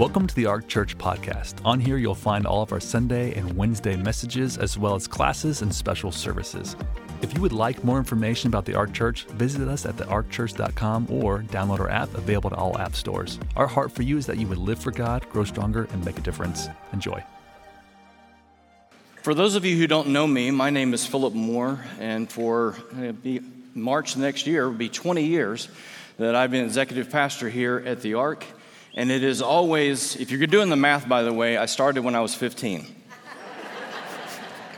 Welcome to the Ark Church podcast. On here, you'll find all of our Sunday and Wednesday messages, as well as classes and special services. If you would like more information about the Ark Church, visit us at thearkchurch.com or download our app available to all app stores. Our heart for you is that you would live for God, grow stronger, and make a difference. Enjoy. For those of you who don't know me, my name is Phillip Moore, and for uh, March next year, will be 20 years that I've been executive pastor here at the Ark. And it is always, if you're doing the math, by the way, I started when I was 15.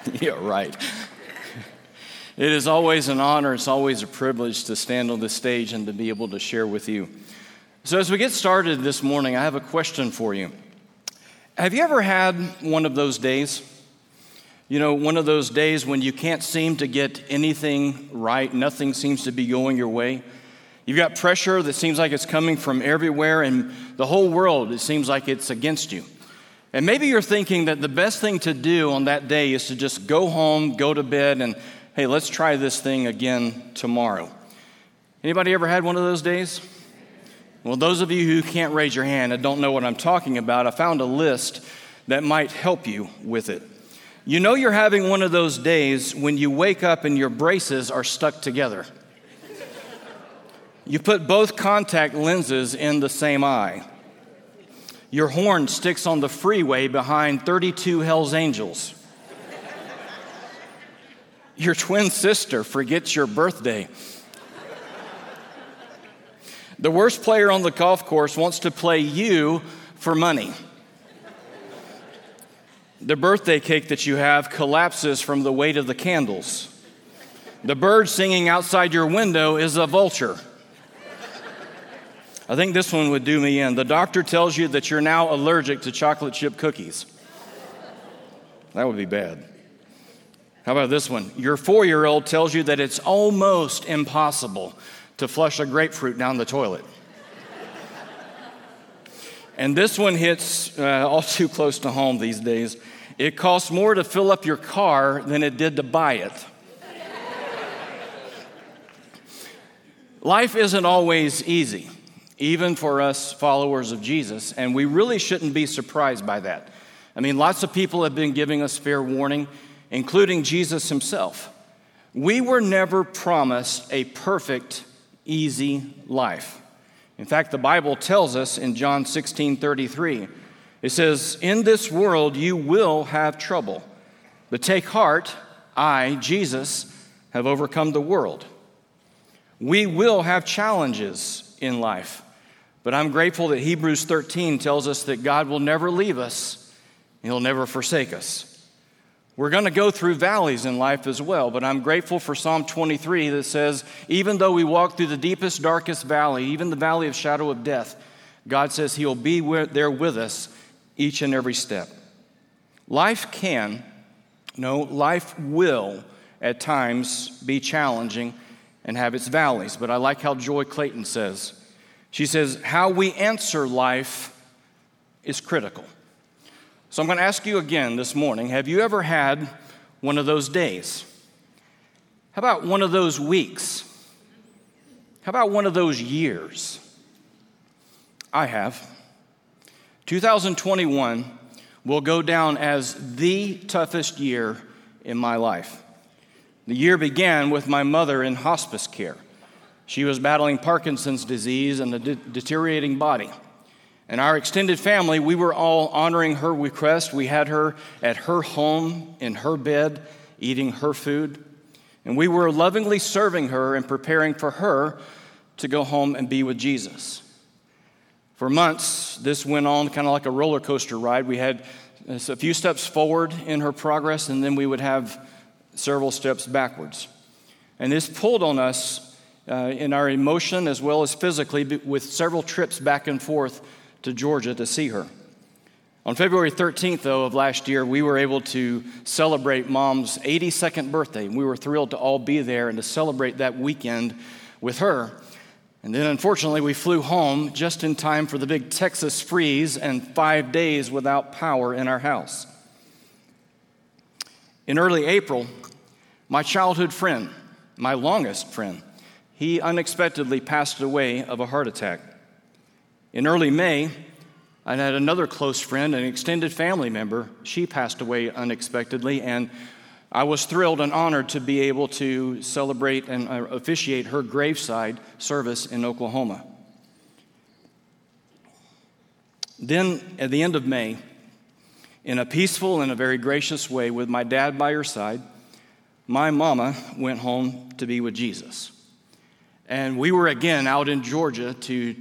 yeah, right. It is always an honor, it's always a privilege to stand on this stage and to be able to share with you. So, as we get started this morning, I have a question for you. Have you ever had one of those days? You know, one of those days when you can't seem to get anything right, nothing seems to be going your way. You've got pressure that seems like it's coming from everywhere, and the whole world, it seems like it's against you. And maybe you're thinking that the best thing to do on that day is to just go home, go to bed, and hey, let's try this thing again tomorrow. Anybody ever had one of those days? Well, those of you who can't raise your hand and don't know what I'm talking about, I found a list that might help you with it. You know you're having one of those days when you wake up and your braces are stuck together. You put both contact lenses in the same eye. Your horn sticks on the freeway behind 32 Hells Angels. Your twin sister forgets your birthday. The worst player on the golf course wants to play you for money. The birthday cake that you have collapses from the weight of the candles. The bird singing outside your window is a vulture. I think this one would do me in. The doctor tells you that you're now allergic to chocolate chip cookies. That would be bad. How about this one? Your four year old tells you that it's almost impossible to flush a grapefruit down the toilet. and this one hits uh, all too close to home these days. It costs more to fill up your car than it did to buy it. Life isn't always easy even for us followers of Jesus, and we really shouldn't be surprised by that. I mean, lots of people have been giving us fair warning, including Jesus himself. We were never promised a perfect, easy life. In fact, the Bible tells us in John 16 33, it says, In this world you will have trouble, but take heart, I, Jesus, have overcome the world. We will have challenges in life. But I'm grateful that Hebrews 13 tells us that God will never leave us, He'll never forsake us. We're going to go through valleys in life as well, but I'm grateful for Psalm 23 that says, even though we walk through the deepest, darkest valley, even the valley of shadow of death, God says He'll be there with us each and every step. Life can, no, life will at times be challenging and have its valleys, but I like how Joy Clayton says, she says, How we answer life is critical. So I'm going to ask you again this morning have you ever had one of those days? How about one of those weeks? How about one of those years? I have. 2021 will go down as the toughest year in my life. The year began with my mother in hospice care. She was battling Parkinson's disease and a de- deteriorating body. And our extended family, we were all honoring her request. We had her at her home, in her bed, eating her food. And we were lovingly serving her and preparing for her to go home and be with Jesus. For months, this went on kind of like a roller coaster ride. We had uh, a few steps forward in her progress, and then we would have several steps backwards. And this pulled on us uh, in our emotion as well as physically, with several trips back and forth to Georgia to see her. On February 13th, though, of last year, we were able to celebrate mom's 82nd birthday. We were thrilled to all be there and to celebrate that weekend with her. And then, unfortunately, we flew home just in time for the big Texas freeze and five days without power in our house. In early April, my childhood friend, my longest friend, he unexpectedly passed away of a heart attack. In early May, I had another close friend, an extended family member. She passed away unexpectedly, and I was thrilled and honored to be able to celebrate and uh, officiate her graveside service in Oklahoma. Then, at the end of May, in a peaceful and a very gracious way, with my dad by her side, my mama went home to be with Jesus. And we were again out in Georgia to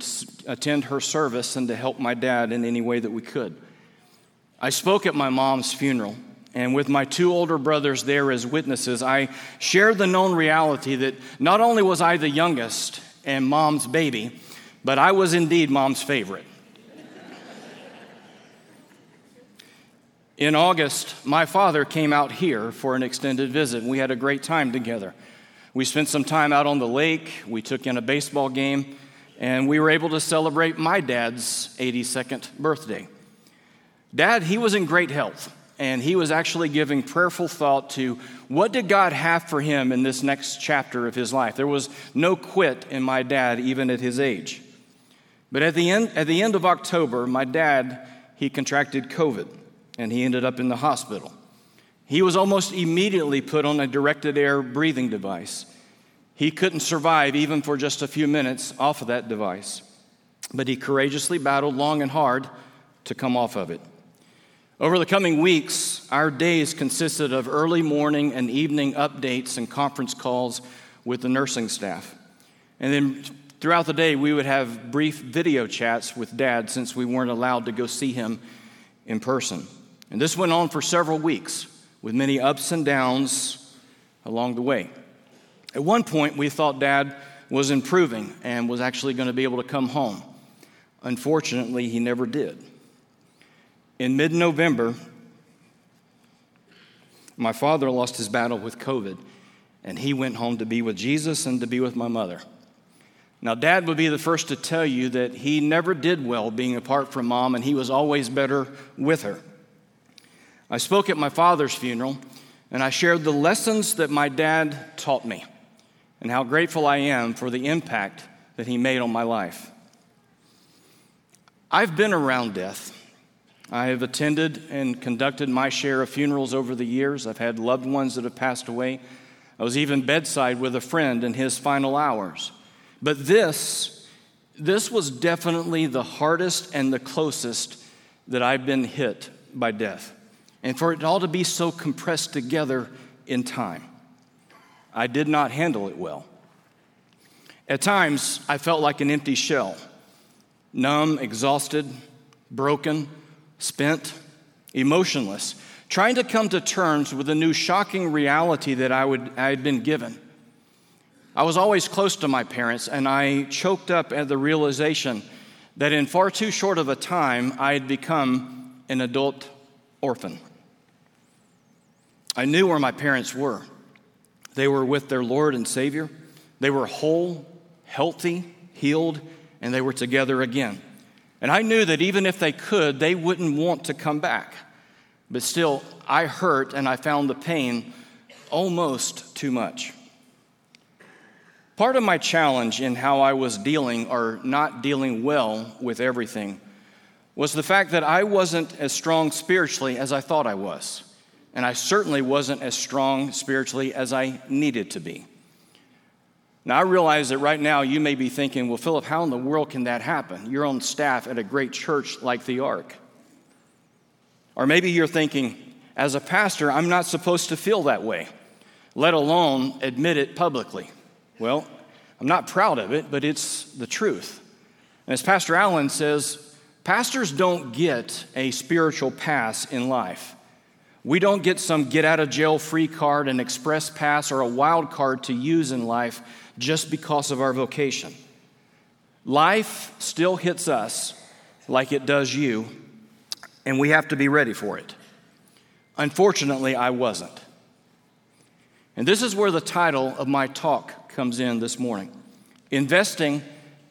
attend her service and to help my dad in any way that we could. I spoke at my mom's funeral, and with my two older brothers there as witnesses, I shared the known reality that not only was I the youngest and mom's baby, but I was indeed mom's favorite. In August, my father came out here for an extended visit, and we had a great time together. We spent some time out on the lake, we took in a baseball game, and we were able to celebrate my dad's 82nd birthday. Dad, he was in great health, and he was actually giving prayerful thought to what did God have for him in this next chapter of his life. There was no quit in my dad, even at his age. But at the end, at the end of October, my dad, he contracted COVID, and he ended up in the hospital. He was almost immediately put on a directed air breathing device. He couldn't survive even for just a few minutes off of that device, but he courageously battled long and hard to come off of it. Over the coming weeks, our days consisted of early morning and evening updates and conference calls with the nursing staff. And then throughout the day, we would have brief video chats with dad since we weren't allowed to go see him in person. And this went on for several weeks with many ups and downs along the way. At one point, we thought Dad was improving and was actually going to be able to come home. Unfortunately, he never did. In mid November, my father lost his battle with COVID, and he went home to be with Jesus and to be with my mother. Now, dad would be the first to tell you that he never did well being apart from mom, and he was always better with her. I spoke at my father's funeral, and I shared the lessons that my dad taught me and how grateful I am for the impact that he made on my life. I've been around death. I have attended and conducted my share of funerals over the years. I've had loved ones that have passed away. I was even bedside with a friend in his final hours. But this, this was definitely the hardest and the closest that I've been hit by death and for it all to be so compressed together in time. I did not handle it well. At times, I felt like an empty shell, numb, exhausted, broken, spent, emotionless, trying to come to terms with the new shocking reality that I, would, I had been given. I was always close to my parents, and I choked up at the realization that in far too short of a time, I had become an adult orphan. I knew where my parents were. They were with their Lord and Savior. They were whole, healthy, healed, and they were together again. And I knew that even if they could, they wouldn't want to come back. But still, I hurt and I found the pain almost too much. Part of my challenge in how I was dealing or not dealing well with everything was the fact that I wasn't as strong spiritually as I thought I was and I certainly wasn't as strong spiritually as I needed to be. Now, I realize that right now you may be thinking, well, Phillip, how in the world can that happen? You're on staff at a great church like the Ark. Or maybe you're thinking, as a pastor, I'm not supposed to feel that way, let alone admit it publicly. Well, I'm not proud of it, but it's the truth. And as Pastor Allen says, pastors don't get a spiritual pass in life. We don't get some get out of jail free card, an express pass, or a wild card to use in life just because of our vocation. Life still hits us like it does you, and we have to be ready for it. Unfortunately, I wasn't. And this is where the title of my talk comes in this morning Investing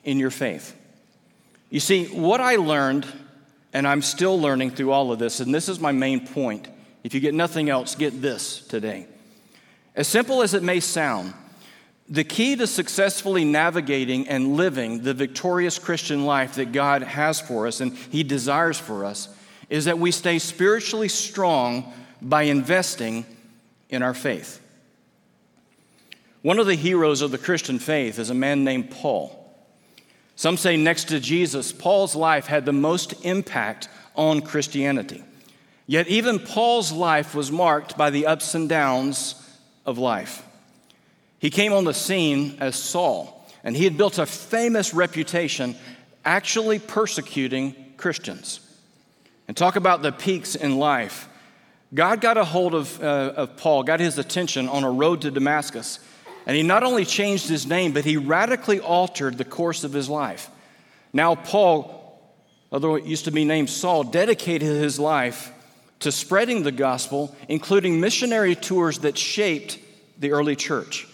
in Your Faith. You see, what I learned, and I'm still learning through all of this, and this is my main point if you get nothing else, get this today. As simple as it may sound, The key to successfully navigating and living the victorious Christian life that God has for us and He desires for us is that we stay spiritually strong by investing in our faith. One of the heroes of the Christian faith is a man named Paul. Some say next to Jesus, Paul's life had the most impact on Christianity. Yet even Paul's life was marked by the ups and downs of life. He came on the scene as Saul, and he had built a famous reputation actually persecuting Christians. And talk about the peaks in life. God got a hold of, uh, of Paul, got his attention on a road to Damascus. And he not only changed his name, but he radically altered the course of his life. Now, Paul, although it used to be named Saul, dedicated his life to spreading the gospel, including missionary tours that shaped the early church.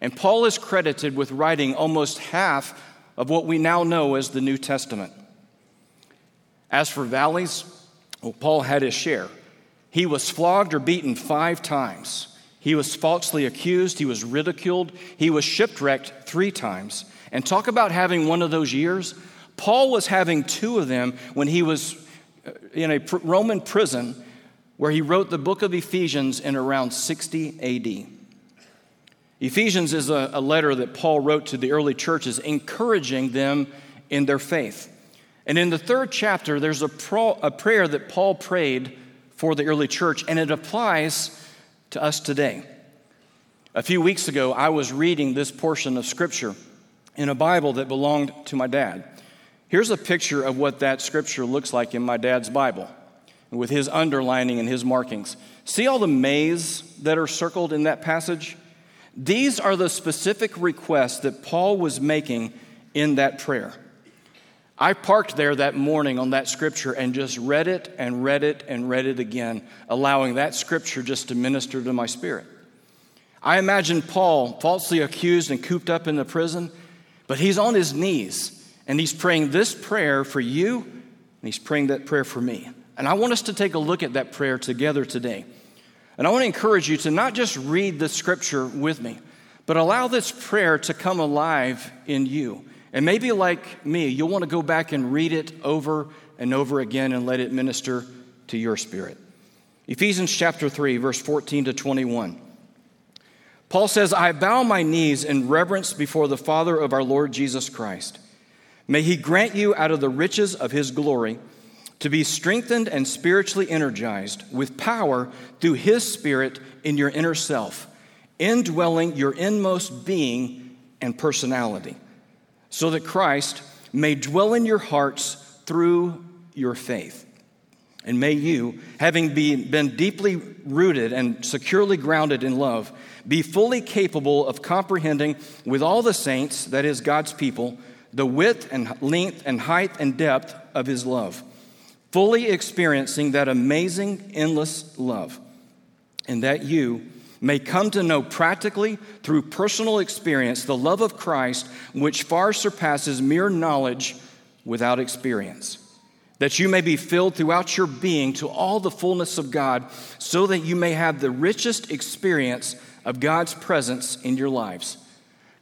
And Paul is credited with writing almost half of what we now know as the New Testament. As for valleys, well, Paul had his share. He was flogged or beaten five times. He was falsely accused. He was ridiculed. He was shipwrecked three times. And talk about having one of those years. Paul was having two of them when he was uh, in a Roman prison where he wrote the book of Ephesians in around 60 AD. Ephesians is a, a letter that Paul wrote to the early churches, encouraging them in their faith. And in the third chapter, there's a, pro, a prayer that Paul prayed for the early church, and it applies to us today. A few weeks ago, I was reading this portion of Scripture in a Bible that belonged to my dad. Here's a picture of what that Scripture looks like in my dad's Bible with his underlining and his markings. See all the mays that are circled in that passage? These are the specific requests that Paul was making in that prayer. I parked there that morning on that scripture and just read it and read it and read it again, allowing that scripture just to minister to my spirit. I imagine Paul falsely accused and cooped up in the prison, but he's on his knees and he's praying this prayer for you and he's praying that prayer for me. And I want us to take a look at that prayer together today. And I want to encourage you to not just read the scripture with me, but allow this prayer to come alive in you. And maybe, like me, you'll want to go back and read it over and over again and let it minister to your spirit. Ephesians chapter 3, verse 14 to 21. Paul says, I bow my knees in reverence before the Father of our Lord Jesus Christ. May he grant you out of the riches of his glory to be strengthened and spiritually energized with power through his Spirit in your inner self, indwelling your inmost being and personality so that Christ may dwell in your hearts through your faith. And may you, having been deeply rooted and securely grounded in love, be fully capable of comprehending with all the saints, that is, God's people, the width and length and height and depth of his love, fully experiencing that amazing, endless love, and that you, may come to know practically through personal experience the love of Christ, which far surpasses mere knowledge without experience. That you may be filled throughout your being to all the fullness of God, so that you may have the richest experience of God's presence in your lives,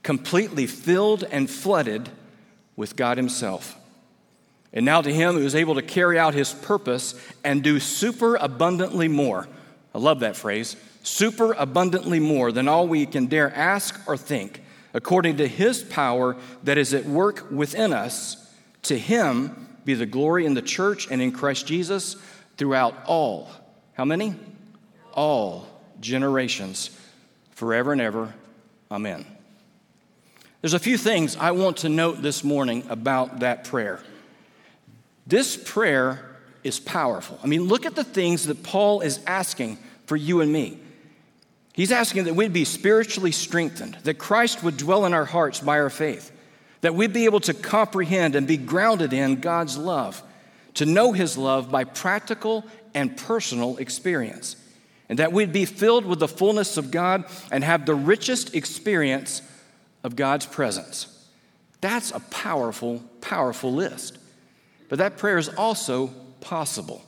completely filled and flooded with God Himself. And now to Him who is able to carry out His purpose and do super abundantly more. I love that phrase super abundantly more than all we can dare ask or think, according to his power that is at work within us. To him be the glory in the church and in Christ Jesus throughout all. How many? All generations, forever and ever. Amen. There's a few things I want to note this morning about that prayer. This prayer is powerful. I mean, look at the things that Paul is asking for you and me. He's asking that we'd be spiritually strengthened, that Christ would dwell in our hearts by our faith, that we'd be able to comprehend and be grounded in God's love, to know His love by practical and personal experience, and that we'd be filled with the fullness of God and have the richest experience of God's presence. That's a powerful, powerful list. But that prayer is also possible.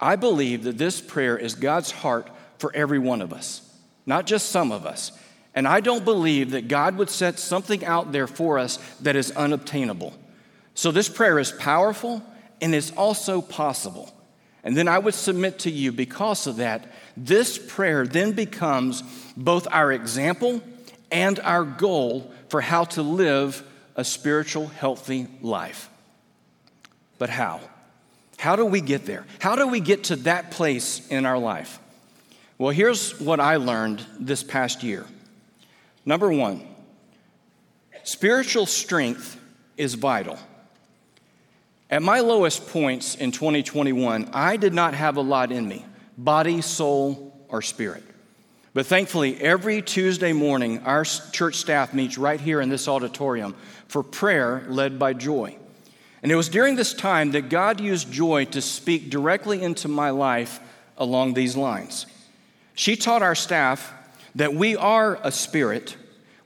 I believe that this prayer is God's heart for every one of us, not just some of us. And I don't believe that God would set something out there for us that is unobtainable. So this prayer is powerful and is also possible. And then I would submit to you, because of that, this prayer then becomes both our example and our goal for how to live a spiritual, healthy life. But how? How do we get there? How do we get to that place in our life? Well, here's what I learned this past year. Number one, spiritual strength is vital. At my lowest points in 2021, I did not have a lot in me body, soul, or spirit. But thankfully, every Tuesday morning, our church staff meets right here in this auditorium for prayer led by Joy. And it was during this time that God used Joy to speak directly into my life along these lines. She taught our staff that we are a spirit,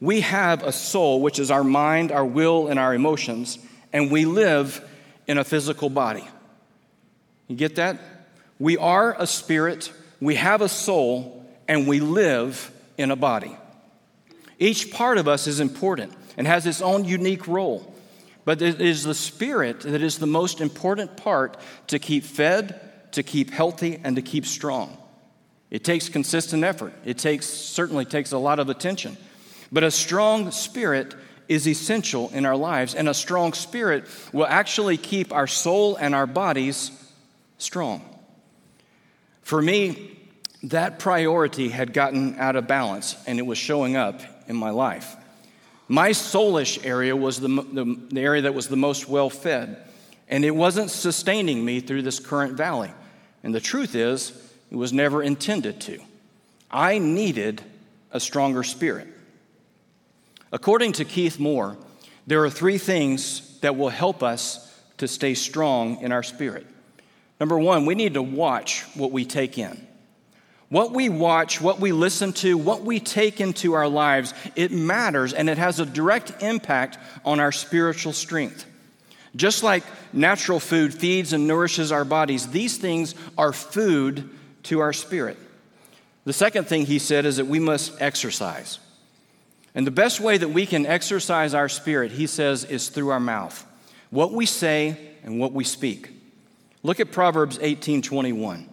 we have a soul, which is our mind, our will, and our emotions, and we live in a physical body. You get that? We are a spirit, we have a soul, and we live in a body. Each part of us is important and has its own unique role. But it is the spirit that is the most important part to keep fed, to keep healthy, and to keep strong. It takes consistent effort. It takes certainly takes a lot of attention. But a strong spirit is essential in our lives, and a strong spirit will actually keep our soul and our bodies strong. For me, that priority had gotten out of balance and it was showing up in my life. My soulish area was the, the, the area that was the most well fed, and it wasn't sustaining me through this current valley. And the truth is, it was never intended to. I needed a stronger spirit. According to Keith Moore, there are three things that will help us to stay strong in our spirit. Number one, we need to watch what we take in. What we watch, what we listen to, what we take into our lives, it matters and it has a direct impact on our spiritual strength. Just like natural food feeds and nourishes our bodies, these things are food to our spirit. The second thing he said is that we must exercise. And the best way that we can exercise our spirit, he says, is through our mouth. What we say and what we speak. Look at Proverbs 18 21.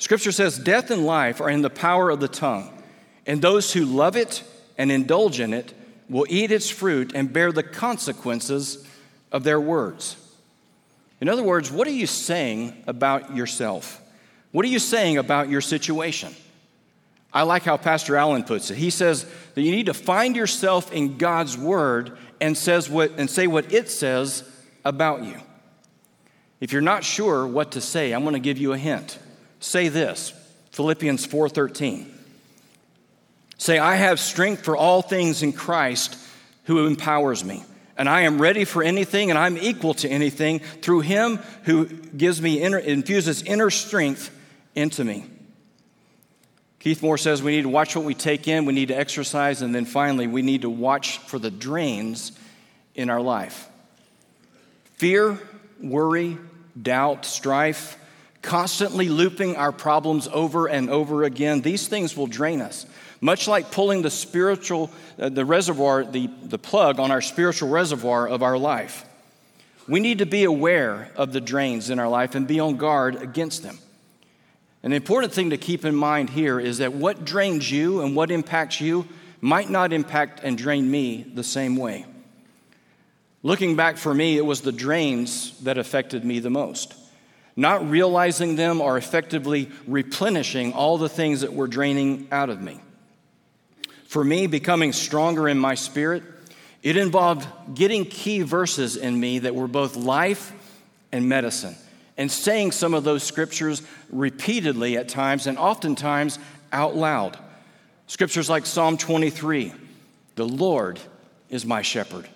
Scripture says, Death and life are in the power of the tongue, and those who love it and indulge in it will eat its fruit and bear the consequences of their words. In other words, what are you saying about yourself? What are you saying about your situation? I like how Pastor Allen puts it. He says that you need to find yourself in God's word and says what and say what it says about you. If you're not sure what to say, I'm going to give you a hint. Say this. Philippians 4:13. Say, I have strength for all things in Christ who empowers me. And I am ready for anything and I'm equal to anything through him who gives me inner, infuses inner strength into me. Keith Moore says we need to watch what we take in, we need to exercise, and then finally, we need to watch for the drains in our life. Fear, worry, doubt, strife, constantly looping our problems over and over again, these things will drain us. Much like pulling the spiritual, uh, the reservoir, the, the plug on our spiritual reservoir of our life. We need to be aware of the drains in our life and be on guard against them. An important thing to keep in mind here is that what drains you and what impacts you might not impact and drain me the same way. Looking back for me, it was the drains that affected me the most. Not realizing them or effectively replenishing all the things that were draining out of me. For me, becoming stronger in my spirit, it involved getting key verses in me that were both life and medicine and saying some of those scriptures repeatedly at times and oftentimes out loud. Scriptures like Psalm 23 The Lord is my shepherd.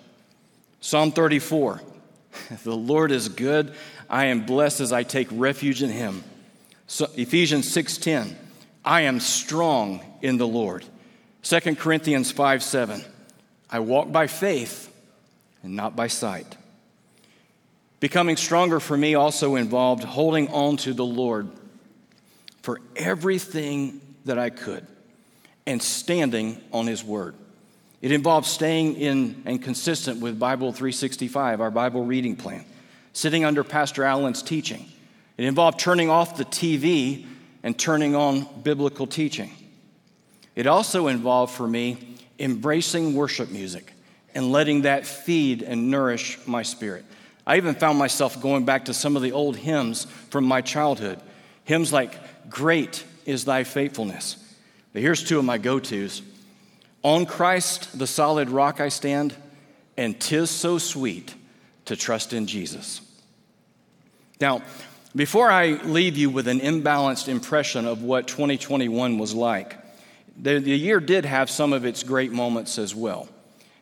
Psalm 34 The Lord is good. I am blessed as I take refuge in him. So, Ephesians 6:10 I am strong in the Lord. 2 Corinthians 5 7 I walk by faith and not by sight. Becoming stronger for me also involved holding on to the Lord for everything that I could. and standing on His Word. It involves staying in and consistent with Bible 365, our Bible reading plan, sitting under Pastor Allen's teaching. It involved turning off the TV and turning on biblical teaching. It also involved for me embracing worship music and letting that feed and nourish my spirit. I even found myself going back to some of the old hymns from my childhood. Hymns like, Great is Thy Faithfulness. But here's two of my go tos On Christ, the solid rock I stand, and tis so sweet to trust in Jesus. Now, before I leave you with an imbalanced impression of what 2021 was like, the, the year did have some of its great moments as well.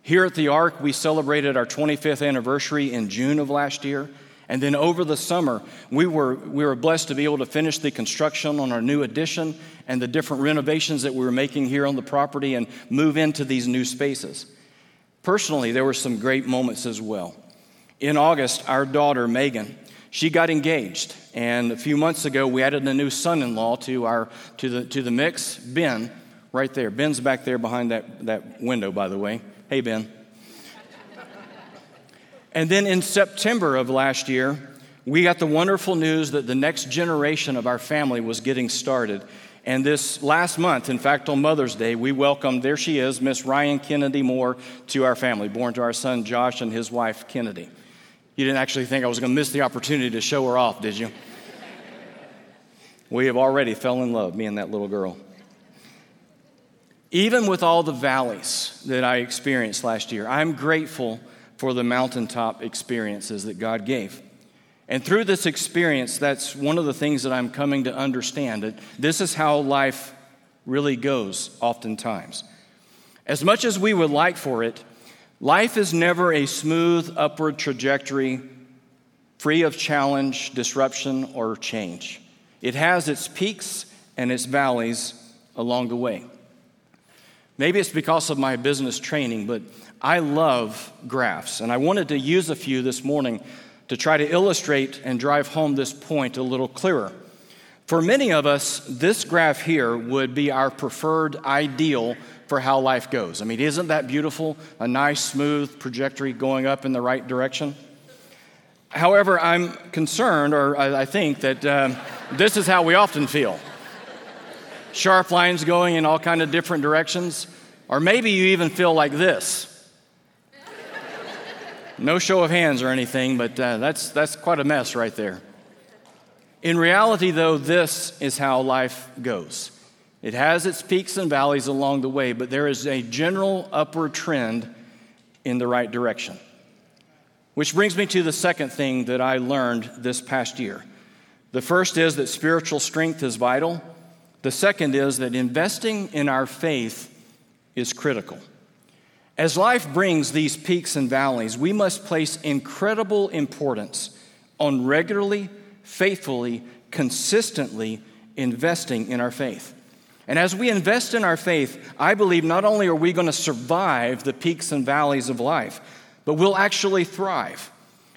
Here at the Ark, we celebrated our 25th anniversary in June of last year. And then over the summer, we were, we were blessed to be able to finish the construction on our new addition and the different renovations that we were making here on the property and move into these new spaces. Personally, there were some great moments as well. In August, our daughter, Megan, she got engaged. And a few months ago, we added a new son in law to, our, to, the, to the mix, Ben, right there. Ben's back there behind that, that window, by the way. Hey, Ben. and then in September of last year, we got the wonderful news that the next generation of our family was getting started. And this last month, in fact, on Mother's Day, we welcomed, there she is, Miss Ryan Kennedy Moore to our family, born to our son Josh and his wife Kennedy. You didn't actually think I was going to miss the opportunity to show her off, did you? we have already fell in love, me and that little girl. Even with all the valleys that I experienced last year, I'm grateful for the mountaintop experiences that God gave. And through this experience, that's one of the things that I'm coming to understand that this is how life really goes oftentimes. As much as we would like for it, life is never a smooth upward trajectory free of challenge, disruption, or change. It has its peaks and its valleys along the way. Maybe it's because of my business training, but I love graphs, and I wanted to use a few this morning to try to illustrate and drive home this point a little clearer. For many of us, this graph here would be our preferred ideal for how life goes. I mean, isn't that beautiful? A nice, smooth trajectory going up in the right direction? However, I'm concerned, or I think, that um, this is how we often feel sharp lines going in all kind of different directions. Or maybe you even feel like this. No show of hands or anything, but uh, that's, that's quite a mess right there. In reality, though, this is how life goes. It has its peaks and valleys along the way, but there is a general upward trend in the right direction. Which brings me to the second thing that I learned this past year. The first is that spiritual strength is vital. The second is that investing in our faith is critical. As life brings these peaks and valleys, we must place incredible importance on regularly, faithfully, consistently investing in our faith. And as we invest in our faith, I believe not only are we going to survive the peaks and valleys of life, but we'll actually thrive.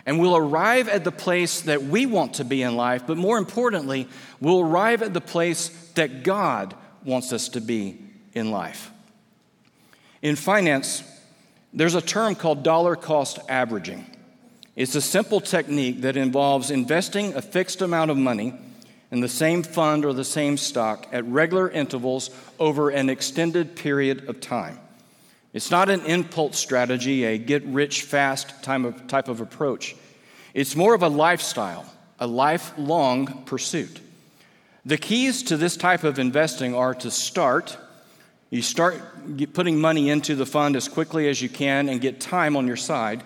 And we'll arrive at the place that we want to be in life, but more importantly, we'll arrive at the place that God wants us to be in life. In finance, there's a term called dollar cost averaging. It's a simple technique that involves investing a fixed amount of money in the same fund or the same stock at regular intervals over an extended period of time. It's not an impulse strategy, a get rich fast type of approach. It's more of a lifestyle, a lifelong pursuit. The keys to this type of investing are to start. You start putting money into the fund as quickly as you can and get time on your side.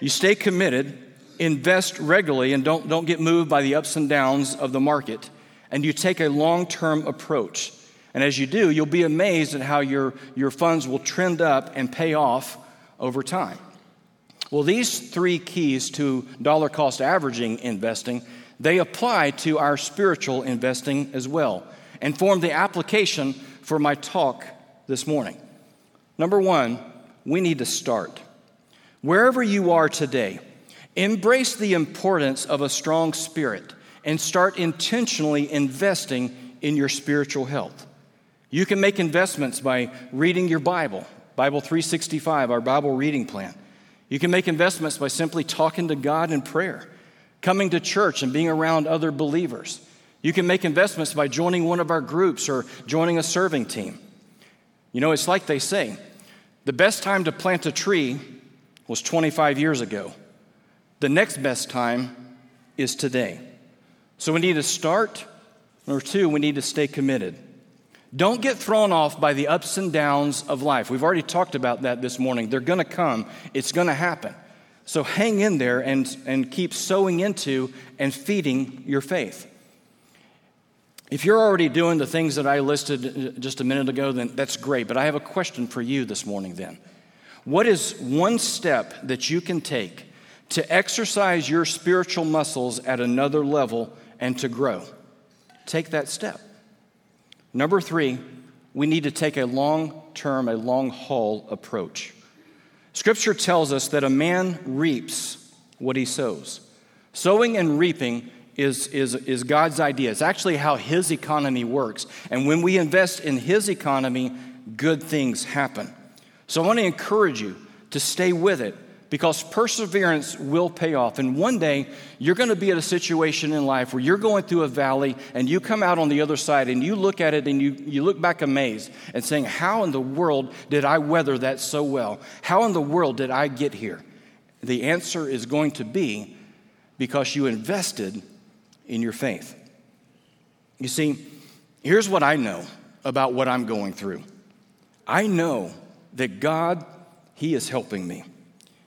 You stay committed, invest regularly, and don't, don't get moved by the ups and downs of the market. And you take a long term approach. And as you do, you'll be amazed at how your, your funds will trend up and pay off over time. Well, these three keys to dollar cost averaging investing, they apply to our spiritual investing as well and form the application for my talk this morning. Number one, we need to start. Wherever you are today, embrace the importance of a strong spirit and start intentionally investing in your spiritual health. You can make investments by reading your Bible, Bible 365, our Bible reading plan. You can make investments by simply talking to God in prayer, coming to church and being around other believers. You can make investments by joining one of our groups or joining a serving team. You know, it's like they say the best time to plant a tree was 25 years ago. The next best time is today. So we need to start. Number two, we need to stay committed. Don't get thrown off by the ups and downs of life. We've already talked about that this morning. They're going to come, it's going to happen. So hang in there and, and keep sowing into and feeding your faith. If you're already doing the things that I listed uh, just a minute ago, then that's great. But I have a question for you this morning then. What is one step that you can take to exercise your spiritual muscles at another level and to grow? Take that step. Number three, we need to take a long term, a long haul approach. Scripture tells us that a man reaps what he sows. Sowing and reaping is, is, is God's idea. It's actually how His economy works. And when we invest in His economy, good things happen. So I want to encourage you to stay with it because perseverance will pay off. And one day, you're going to be at a situation in life where you're going through a valley and you come out on the other side and you look at it and you, you look back amazed and saying, How in the world did I weather that so well? How in the world did I get here? The answer is going to be because you invested in your faith. You see, here's what I know about what I'm going through I know that God, He is helping me.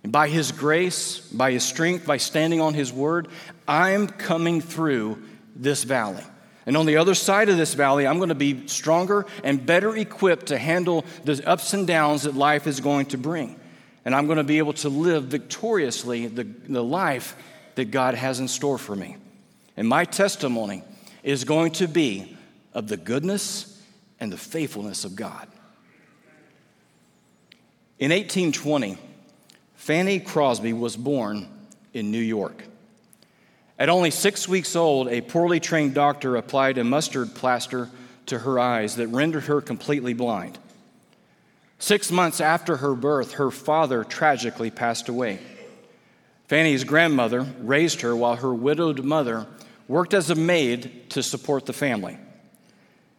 And by His grace, by His strength, by standing on His word, I'm coming through this valley. And on the other side of this valley, I'm going to be stronger and better equipped to handle the ups and downs that life is going to bring. And I'm going to be able to live victoriously the, the life that God has in store for me. And my testimony is going to be of the goodness and the faithfulness of God. In 1820, Fanny Crosby was born in New York. At only six weeks old, a poorly trained doctor applied a mustard plaster to her eyes that rendered her completely blind. Six months after her birth, her father tragically passed away. Fanny's grandmother raised her while her widowed mother worked as a maid to support the family.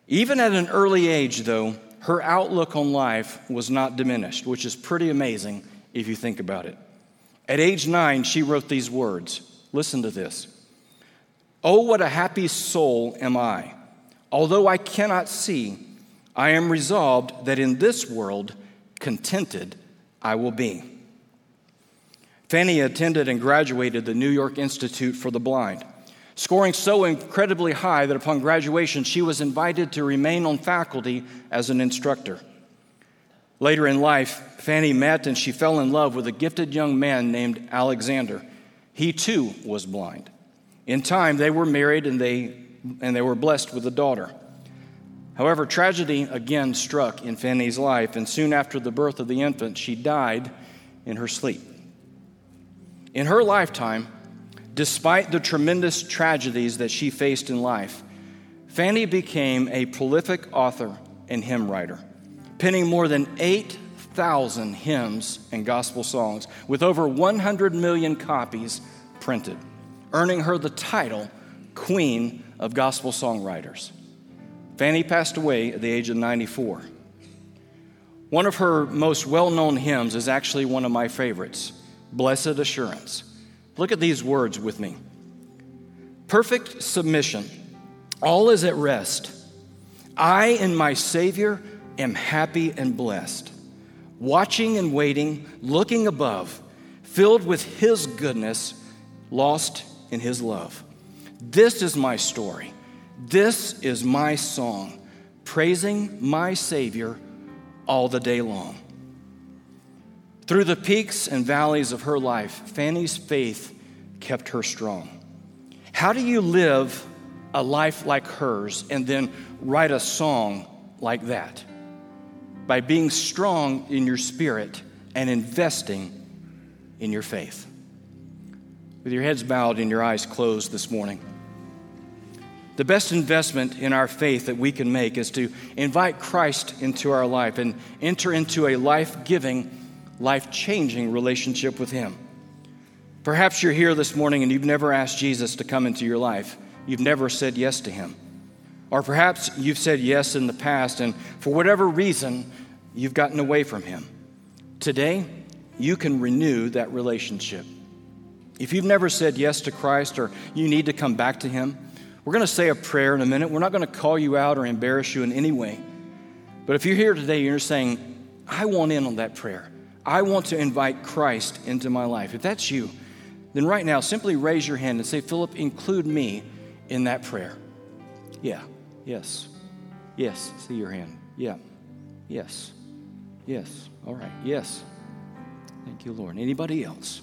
Even at an early age, though, her outlook on life was not diminished, which is pretty amazing if you think about it. At age nine, she wrote these words. Listen to this. Oh, what a happy soul am I. Although I cannot see, I am resolved that in this world, contented I will be. Fanny attended and graduated the New York Institute for the Blind scoring so incredibly high that upon graduation she was invited to remain on faculty as an instructor. Later in life, Fanny met and she fell in love with a gifted young man named Alexander. He too was blind. In time, they were married and they, and they were blessed with a daughter. However, tragedy again struck in Fanny's life, and soon after the birth of the infant, she died in her sleep. In her lifetime, Despite the tremendous tragedies that she faced in life, Fanny became a prolific author and hymn writer, penning more than 8,000 hymns and gospel songs with over 100 million copies printed, earning her the title Queen of Gospel Songwriters. Fanny passed away at the age of 94. One of her most well known hymns is actually one of my favorites Blessed Assurance. Look at these words with me perfect submission, all is at rest. I and my Savior am happy and blessed, watching and waiting, looking above, filled with His goodness, lost in His love. This is my story. This is my song, praising my Savior all the day long. Through the peaks and valleys of her life, Fanny's faith kept her strong. How do you live a life like hers and then write a song like that? By being strong in your spirit and investing in your faith. With your heads bowed and your eyes closed this morning, The best investment in our faith that we can make is to invite Christ into our life and enter into a life giving, life changing relationship with Him. Perhaps you're here this morning and you've never asked Jesus to come into your life. You've never said yes to Him. Or perhaps you've said yes in the past and for whatever reason, you've gotten away from Him. Today, you can renew that relationship. If you've never said yes to Christ or you need to come back to Him, we're going to say a prayer in a minute. We're not going to call you out or embarrass you in any way. But if you're here today, and you're saying, I want in on that prayer. I want to invite Christ into my life. If that's you, then right now simply raise your hand and say, Phillip, include me in that prayer. Yeah, yes, yes. See your hand. Yeah, yes, yes. All right, yes. Thank you, Lord. Anybody else?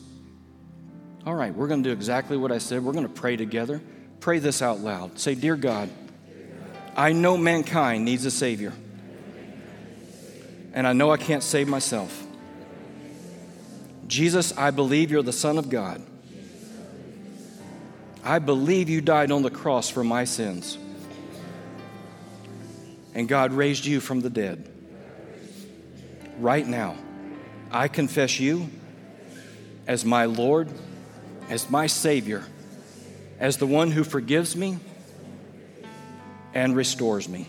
All right, we're going to do exactly what I said. We're going to pray together. Pray this out loud. Say, Dear God, I know mankind needs a Savior, and I know I can't save myself. Jesus, I believe you're the Son of God. I believe you died on the cross for my sins, and God raised you from the dead. Right now, I confess you as my Lord, as my Savior as the one who forgives me and restores me.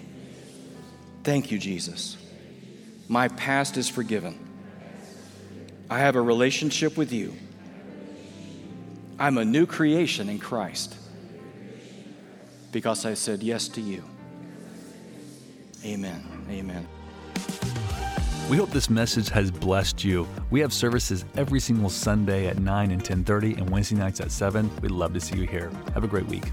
Thank you, Jesus. My past is forgiven. I have a relationship with you. I'm a new creation in Christ because I said yes to you. Amen. Amen. We hope this message has blessed you. We have services every single Sunday at 9 and 10:30 and Wednesday nights at 7. We'd love to see you here. Have a great week.